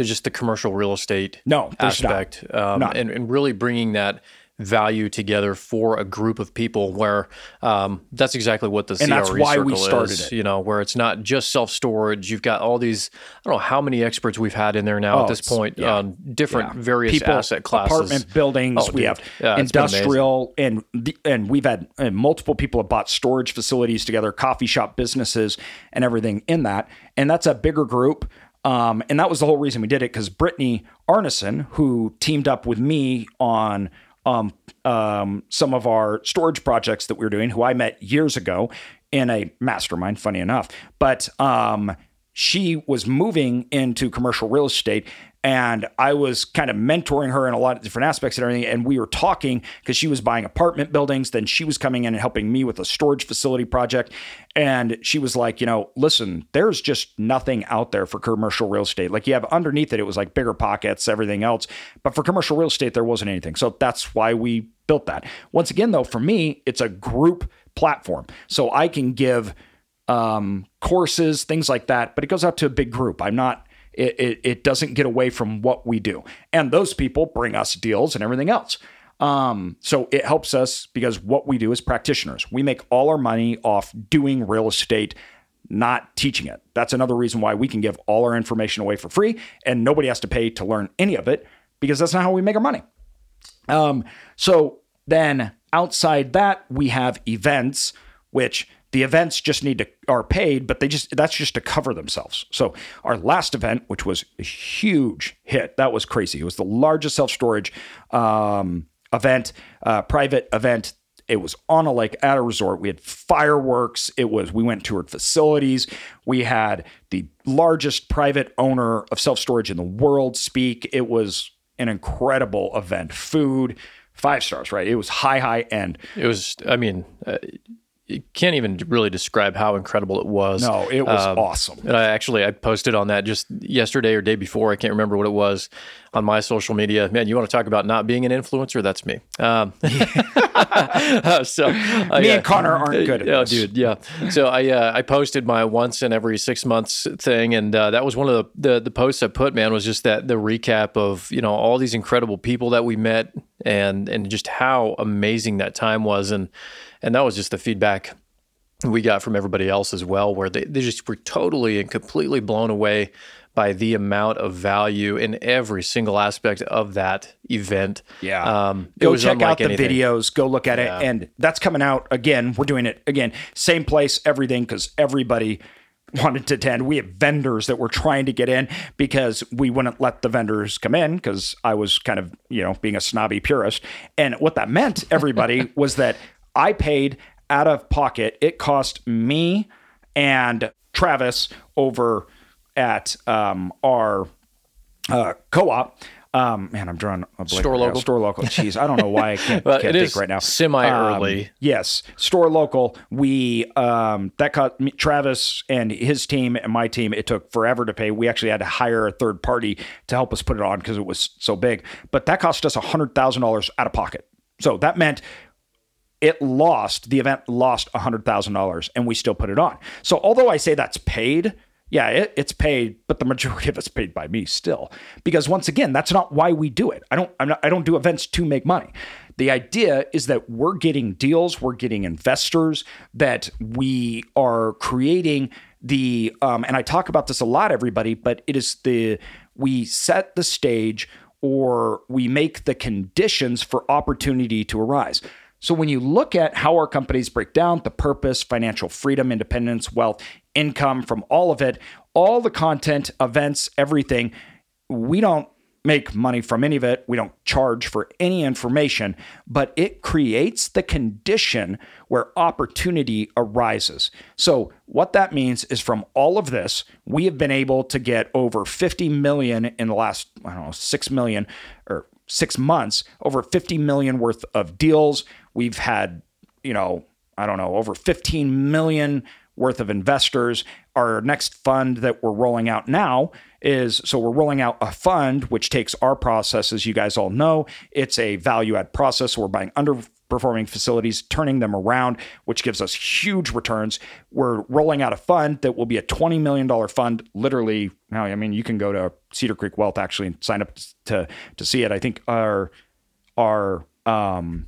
to just the commercial real estate no, aspect um, and, and really bringing that value together for a group of people where um, that's exactly what the and CRE that's why we started is, it. you know where it's not just self-storage. You've got all these I don't know how many experts we've had in there now oh, at this point yeah. on different yeah. various people, asset classes. apartment buildings oh, we have yeah, industrial and the, and we've had and multiple people have bought storage facilities together coffee shop businesses and everything in that. And that's a bigger group um, and that was the whole reason we did it because Brittany Arneson, who teamed up with me on um, um, some of our storage projects that we were doing, who I met years ago in a mastermind, funny enough. But um, she was moving into commercial real estate and I was kind of mentoring her in a lot of different aspects and everything. And we were talking because she was buying apartment buildings. Then she was coming in and helping me with a storage facility project. And she was like, you know, listen, there's just nothing out there for commercial real estate. Like you have underneath it, it was like bigger pockets, everything else. But for commercial real estate, there wasn't anything. So that's why we built that. Once again, though, for me, it's a group platform. So I can give um, courses, things like that, but it goes out to a big group. I'm not it, it, it doesn't get away from what we do. And those people bring us deals and everything else. Um, so it helps us because what we do as practitioners, we make all our money off doing real estate, not teaching it. That's another reason why we can give all our information away for free and nobody has to pay to learn any of it because that's not how we make our money. Um, so then outside that, we have events, which the events just need to are paid, but they just that's just to cover themselves. So our last event, which was a huge hit, that was crazy. It was the largest self storage um, event, uh, private event. It was on a lake at a resort. We had fireworks. It was we went toured facilities. We had the largest private owner of self storage in the world speak. It was an incredible event. Food, five stars, right? It was high, high end. It was. I mean. Uh, can't even really describe how incredible it was. No, it was um, awesome. And I actually I posted on that just yesterday or day before. I can't remember what it was on my social media. Man, you want to talk about not being an influencer? That's me. Um, so me and Connor aren't good. At this. Yeah, dude. Yeah. So I uh, I posted my once in every six months thing, and uh, that was one of the, the the posts I put. Man, was just that the recap of you know all these incredible people that we met, and and just how amazing that time was, and and that was just the feedback we got from everybody else as well, where they, they just were totally and completely blown away by the amount of value in every single aspect of that event. Yeah. Um, go check out the anything. videos, go look at yeah. it. And that's coming out again. We're doing it again, same place, everything, because everybody wanted to attend. We have vendors that were trying to get in because we wouldn't let the vendors come in because I was kind of, you know, being a snobby purist. And what that meant, everybody, was that I paid out of pocket. It cost me and Travis over at um, our uh, co-op. Um, man, I'm drawing a blank store local. Store local. Jeez, I don't know why I can't, well, can't think right now. Semi early. Um, yes, store local. We um, that cost me, Travis and his team and my team. It took forever to pay. We actually had to hire a third party to help us put it on because it was so big. But that cost us a hundred thousand dollars out of pocket. So that meant it lost the event lost $100000 and we still put it on. So although i say that's paid yeah it, it's paid but the majority of it's paid by me still. Because once again that's not why we do it. I don't I'm not, i don't do events to make money. The idea is that we're getting deals we're getting investors that we are creating the um, and i talk about this a lot everybody but it is the we set the stage or we make the conditions for opportunity to arise so when you look at how our companies break down the purpose, financial freedom, independence, wealth, income from all of it, all the content, events, everything, we don't make money from any of it. We don't charge for any information, but it creates the condition where opportunity arises. So, what that means is from all of this, we have been able to get over 50 million in the last, I don't know, 6 million or six months, over 50 million worth of deals. We've had, you know, I don't know, over 15 million worth of investors. Our next fund that we're rolling out now is so we're rolling out a fund which takes our process, as you guys all know. It's a value add process. We're buying underperforming facilities, turning them around, which gives us huge returns. We're rolling out a fund that will be a $20 million fund. Literally, now, I mean, you can go to Cedar Creek Wealth actually and sign up to to see it. I think our our um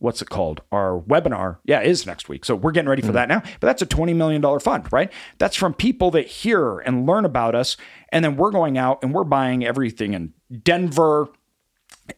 what's it called? Our webinar, yeah, is next week. So we're getting ready for mm that now. But that's a $20 million fund, right? That's from people that hear and learn about us. And then we're going out and we're buying everything in Denver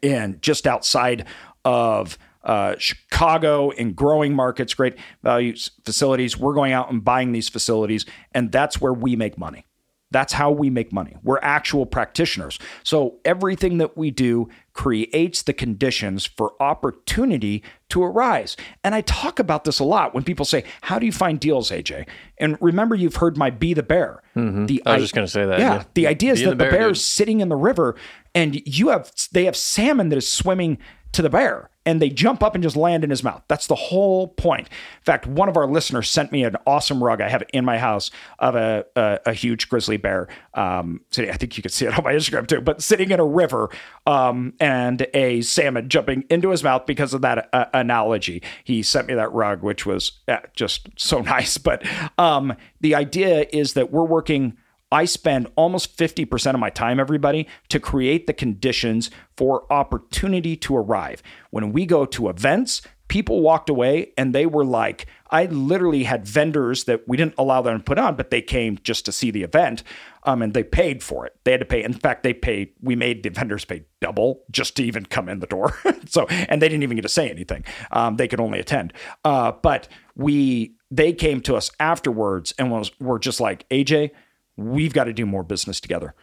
and just outside of uh, Chicago in growing markets, great value facilities. We're going out and buying these facilities, and that's where we make money. That's how we make money. We're actual practitioners. So everything that we do creates the conditions for opportunity to arise. And I talk about this a lot when people say, How do you find deals, AJ? And remember, you've heard my Be the Bear. Mm-hmm. The, I was I, just going to say that. Yeah. yeah. The idea is that the, bear, the bear is sitting in the river and you have, they have salmon that is swimming to the bear and they jump up and just land in his mouth. That's the whole point. In fact, one of our listeners sent me an awesome rug I have in my house of a, a, a huge grizzly bear. Um, sitting, I think you could see it on my Instagram too, but sitting in a river um, and a salmon jumping into his mouth because of that uh, analogy. He sent me that rug, which was uh, just so nice. But um, the idea is that we're working I spend almost 50% of my time, everybody, to create the conditions for opportunity to arrive. When we go to events, people walked away and they were like, I literally had vendors that we didn't allow them to put on, but they came just to see the event um, and they paid for it. They had to pay. In fact, they paid, we made the vendors pay double just to even come in the door. so, and they didn't even get to say anything. Um, they could only attend. Uh, but we, they came to us afterwards and was, were just like, AJ, we've got to do more business together.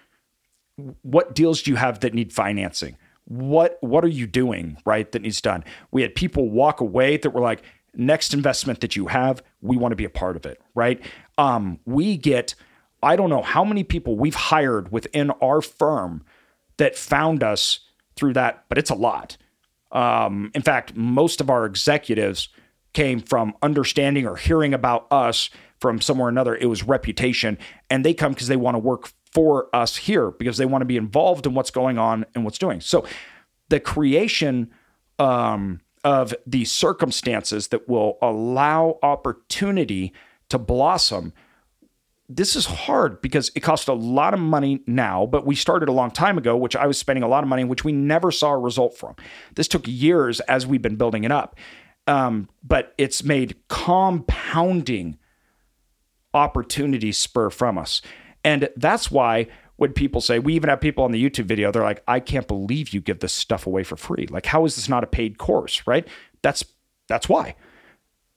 What deals do you have that need financing? What what are you doing right that needs done? We had people walk away that were like, next investment that you have, we want to be a part of it, right? Um, we get, I don't know how many people we've hired within our firm that found us through that, but it's a lot. Um, in fact, most of our executives came from understanding or hearing about us from somewhere or another. It was reputation. And they come because they want to work for us here because they want to be involved in what's going on and what's doing. So the creation um, of the circumstances that will allow opportunity to blossom this is hard because it costs a lot of money now, but we started a long time ago, which I was spending a lot of money, which we never saw a result from. This took years as we've been building it up. Um, but it's made compounding opportunities spur from us. And that's why when people say, we even have people on the YouTube video, they're like, I can't believe you give this stuff away for free. Like, how is this not a paid course? Right? That's that's why.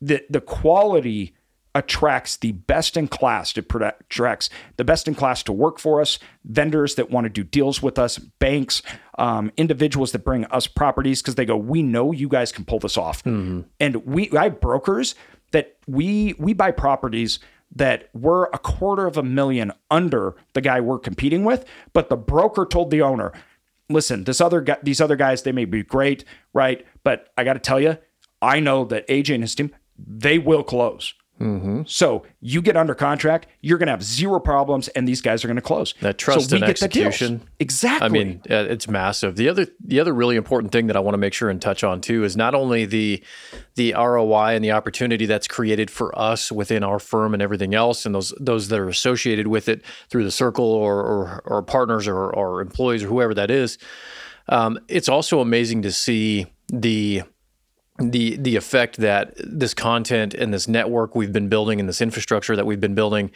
The the quality attracts the best in class to attracts the best in class to work for us vendors that want to do deals with us banks um, individuals that bring us properties because they go we know you guys can pull this off mm-hmm. and we i have brokers that we we buy properties that we're a quarter of a million under the guy we're competing with but the broker told the owner listen this other guy these other guys they may be great right? But i got to tell you i know that aj and his team they will close Mm-hmm. So you get under contract, you're going to have zero problems, and these guys are going to close. That trust so and execution, exactly. I mean, it's massive. The other, the other really important thing that I want to make sure and touch on too is not only the the ROI and the opportunity that's created for us within our firm and everything else, and those those that are associated with it through the circle or or, or partners or, or employees or whoever that is. Um, it's also amazing to see the the the effect that this content and this network we've been building and this infrastructure that we've been building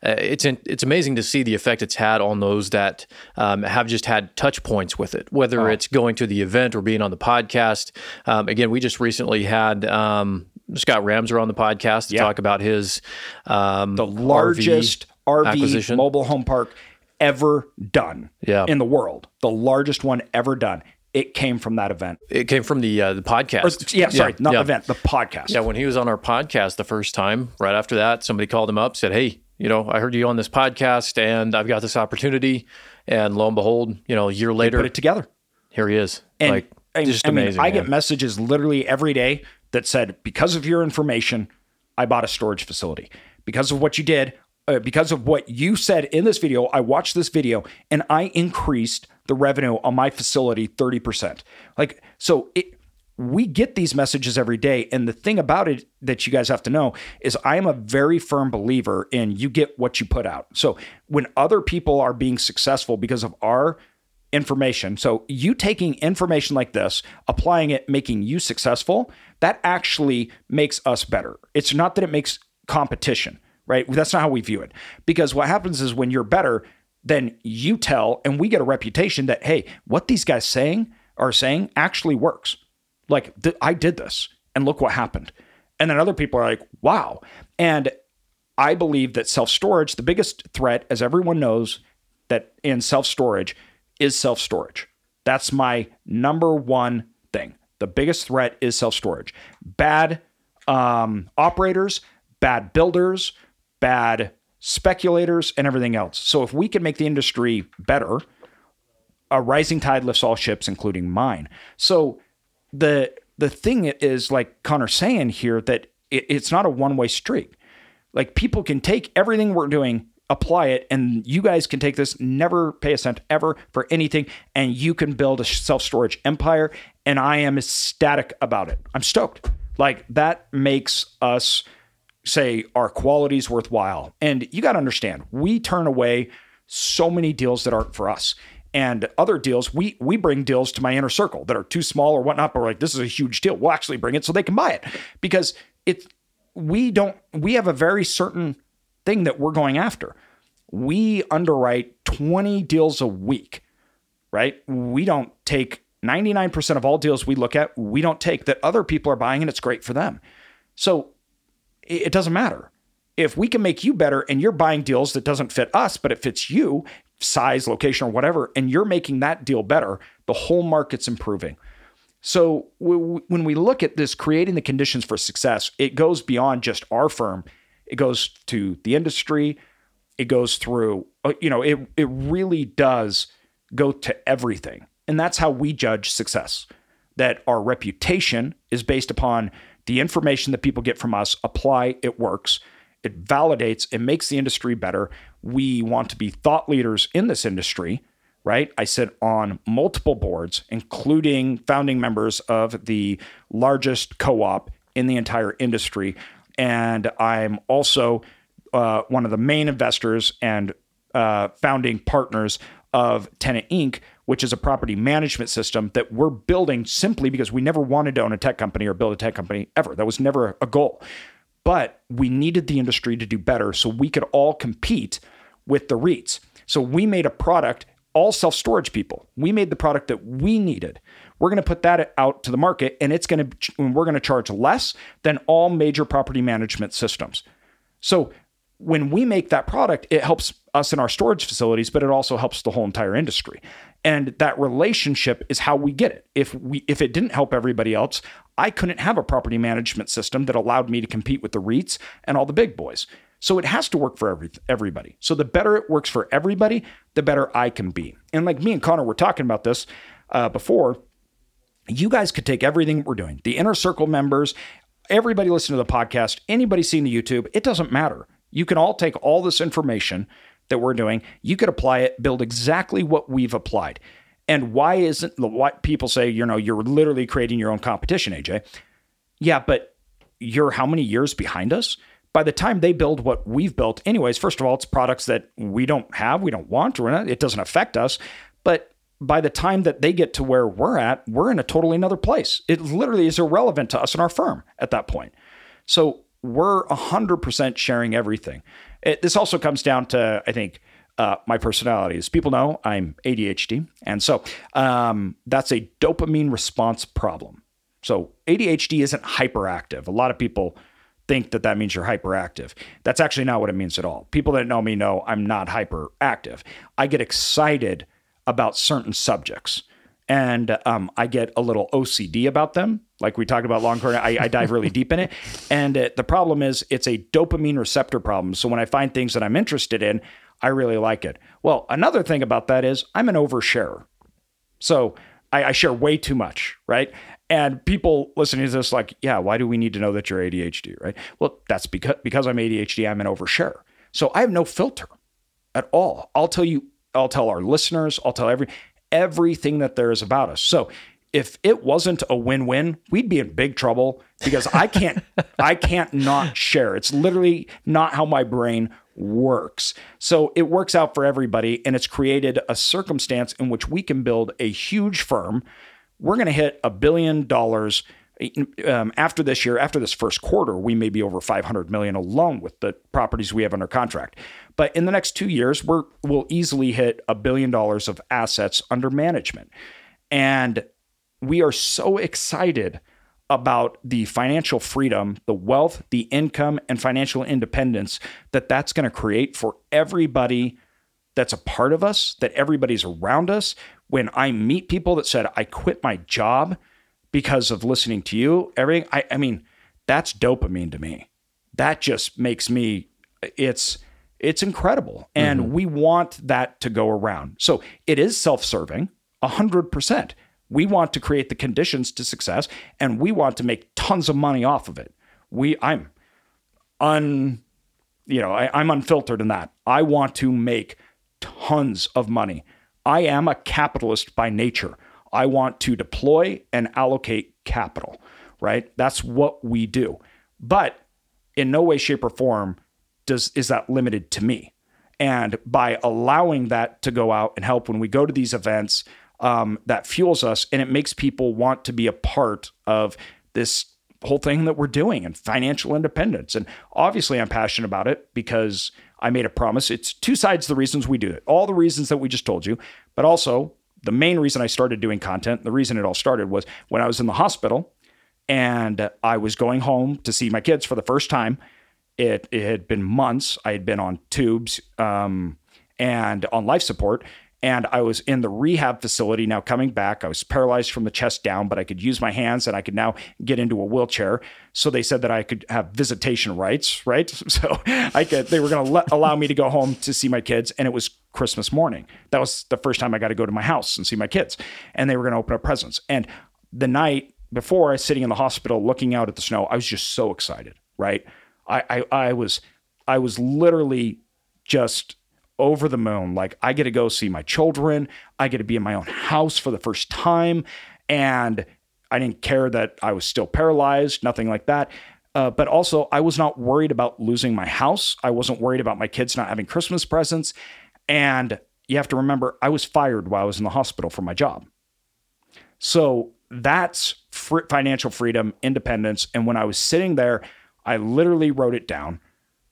uh, it's in, it's amazing to see the effect it's had on those that um, have just had touch points with it, whether oh. it's going to the event or being on the podcast. Um, again, we just recently had um, Scott Ramser on the podcast to yep. talk about his um, the largest RV, RV mobile home park ever done yeah. in the world, the largest one ever done it came from that event. It came from the uh, the podcast. Or, yeah, sorry, yeah, not yeah. event, the podcast. Yeah, when he was on our podcast the first time, right after that, somebody called him up, said, "Hey, you know, I heard you on this podcast, and I've got this opportunity." And lo and behold, you know, a year later, they put it together. Here he is. And like, I, just I amazing. Mean, I get messages literally every day that said, "Because of your information, I bought a storage facility. Because of what you did, uh, because of what you said in this video, I watched this video and I increased the revenue on my facility 30%. Like, so it, we get these messages every day. And the thing about it that you guys have to know is I am a very firm believer in you get what you put out. So when other people are being successful because of our information, so you taking information like this, applying it, making you successful, that actually makes us better. It's not that it makes competition right? That's not how we view it. Because what happens is when you're better, then you tell, and we get a reputation that, hey, what these guys saying are saying actually works. Like, th- I did this, and look what happened. And then other people are like, wow. And I believe that self storage, the biggest threat, as everyone knows, that in self storage is self storage. That's my number one thing. The biggest threat is self storage. Bad um, operators, bad builders, bad speculators, and everything else. So if we can make the industry better, a rising tide lifts all ships, including mine. So the the thing is, like Connor saying here, that it, it's not a one way street. Like people can take everything we're doing, apply it, and you guys can take this, never pay a cent ever for anything, and you can build a self storage empire. And I am ecstatic about it. I'm stoked. Like that makes us say our quality is worthwhile. And you got to understand, we turn away so many deals that aren't for us. And other deals, we we bring deals to my inner circle that are too small or whatnot, but we're like, this is a huge deal. We'll actually bring it so they can buy it. Because it we don't we have a very certain thing that we're going after. We underwrite 20 deals a week, right? We don't take 99% of all deals we look at, we don't take that other people are buying and it's great for them. So it doesn't matter. If we can make you better and you're buying deals that doesn't fit us, but it fits you, size, location, or whatever, and you're making that deal better, the whole market's improving. So when we look at this creating the conditions for success, it goes beyond just our firm. It goes to the industry. It goes through, uh, you know, it it really does go to everything. And that's how we judge success. That our reputation is based upon the information that people get from us, apply, it works. It validates, it makes the industry better. We want to be thought leaders in this industry, right? I sit on multiple boards, including founding members of the largest co op in the entire industry. And I'm also uh, one of the main investors and uh, founding partners of Tenant Inc., which is a property management system that we're building simply because we never wanted to own a tech company or build a tech company ever. That was never a goal. But we needed the industry to do better so we could all compete with the REITs. So we made a product, all self storage people. We made the product that we needed. We're going to put that out to the market and it's going to, we're going to charge less than all major property management systems. So when we make that product, it helps us in our storage facilities, but it also helps the whole entire industry. And that relationship is how we get it. If we if it didn't help everybody else, I couldn't have a property management system that allowed me to compete with the REITs and all the big boys. So it has to work for every, everybody. So the better it works for everybody, the better I can be. And like me and Connor were talking about this uh, before, you guys could take everything we're doing, the inner circle members, everybody listening to the podcast, anybody seeing the YouTube, it doesn't matter. You can all take all this information that we're doing, you could apply it, build exactly what we've applied. And why isn't what people say, you know, you're literally creating your own competition, AJ? Yeah, but you're how many years behind us? By the time they build what we've built, anyways, first of all, it's products that we don't have, we don't want, or it doesn't affect us. But by the time that they get to where we're at, we're in a totally another place. It literally is irrelevant to us and our firm at that point. So we're 100% sharing everything. It, this also comes down to, I think, uh, my personality. As people know, I'm ADHD. And so um, that's a dopamine response problem. So ADHD isn't hyperactive. A lot of people think that that means you're hyperactive. That's actually not what it means at all. People that know me know I'm not hyperactive. I get excited about certain subjects and um, I get a little OCD about them. Like we talked about long term, I, I, dive really deep in it. And uh, the problem is, it's a dopamine receptor problem. So when I find things that I'm interested in, I really like it. Well, another thing about that is I'm an oversharer. So I, I share way too much, right? And people listening to this, like, yeah, why do we need to know that you're ADHD, right? Well, that's because because I'm ADHD, I'm an oversharer. So I have no filter at all. I'll tell you, I'll tell our listeners, I'll tell every everything that there is about us. So if it wasn't a win-win, we'd be in big trouble because I can't I can't not share. It's literally not how my brain works. So it works out for everybody and it's created a circumstance in which we can build a huge firm. We're going to hit a billion dollars um, after this year, after this first quarter, we may be over 500 million alone with the properties we have under contract. But in the next two years, we're, we'll easily hit a billion dollars of assets under management. And we are so excited about the financial freedom, the wealth, the income, and financial independence that that's going to create for everybody that's a part of us, that everybody's around us. When I meet people that said, I quit my job because of listening to you, everything, I, I mean, that's dopamine to me. That just makes me, it's, it's incredible. And mm-hmm. we want that to go around. So it is self serving, 100%. We want to create the conditions to success and we want to make tons of money off of it. We, I'm un, you know, I, I'm unfiltered in that. I want to make tons of money. I am a capitalist by nature. I want to deploy and allocate capital, right? That's what we do. But in no way, shape, or form does is that limited to me. And by allowing that to go out and help when we go to these events, um, that fuels us and it makes people want to be a part of this whole thing that we're doing and financial independence. And obviously, I'm passionate about it because I made a promise. It's two sides the reasons we do it, all the reasons that we just told you, but also the main reason I started doing content, the reason it all started was when I was in the hospital and I was going home to see my kids for the first time it, it had been months. I had been on tubes um, and on life support. And I was in the rehab facility now coming back. I was paralyzed from the chest down, but I could use my hands and I could now get into a wheelchair. So they said that I could have visitation rights, right? So I could, they were going to allow me to go home to see my kids. And it was Christmas morning. That was the first time I got to go to my house and see my kids. And they were going to open up presents. And the night before I was sitting in the hospital looking out at the snow, I was just so excited, right? I, I, I was, I was literally just over the moon. Like I get to go see my children. I get to be in my own house for the first time. And I didn't care that I was still paralyzed, nothing like that. Uh, but also, I was not worried about losing my house. I wasn't worried about my kids not having Christmas presents. And you have to remember, I was fired while I was in the hospital for my job. So that's fr- financial freedom, independence. And when I was sitting there, I literally wrote it down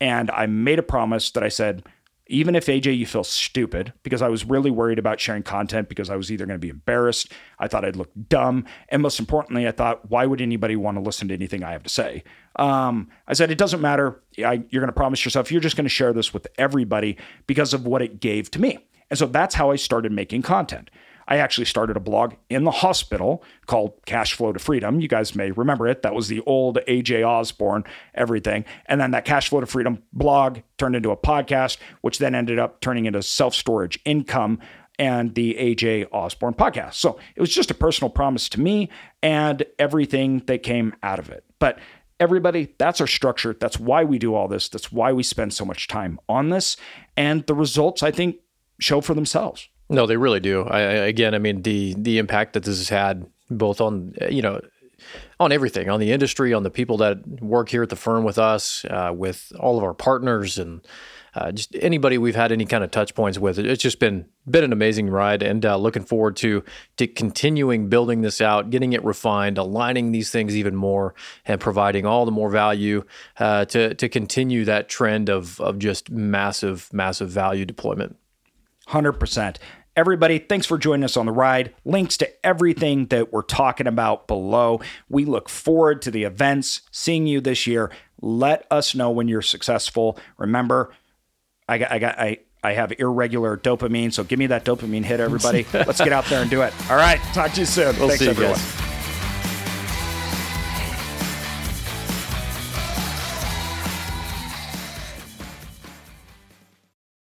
and I made a promise that I said, even if AJ, you feel stupid, because I was really worried about sharing content because I was either going to be embarrassed, I thought I'd look dumb, and most importantly, I thought, why would anybody want to listen to anything I have to say? Um, I said, it doesn't matter. I, you're going to promise yourself you're just going to share this with everybody because of what it gave to me. And so that's how I started making content. I actually started a blog in the hospital called Cash Flow to Freedom. You guys may remember it. That was the old AJ Osborne everything. And then that Cash Flow to Freedom blog turned into a podcast, which then ended up turning into self storage income and the AJ Osborne podcast. So it was just a personal promise to me and everything that came out of it. But everybody, that's our structure. That's why we do all this. That's why we spend so much time on this. And the results, I think, show for themselves. No, they really do. I, again, I mean the the impact that this has had both on you know on everything on the industry, on the people that work here at the firm with us, uh, with all of our partners, and uh, just anybody we've had any kind of touch points with. It's just been been an amazing ride, and uh, looking forward to to continuing building this out, getting it refined, aligning these things even more, and providing all the more value uh, to to continue that trend of of just massive massive value deployment. 100%. Everybody, thanks for joining us on the ride. Links to everything that we're talking about below. We look forward to the events, seeing you this year. Let us know when you're successful. Remember, I got, I got, I, I have irregular dopamine, so give me that dopamine hit, everybody. Let's get out there and do it. All right, talk to you soon. We'll Thanks, you everyone.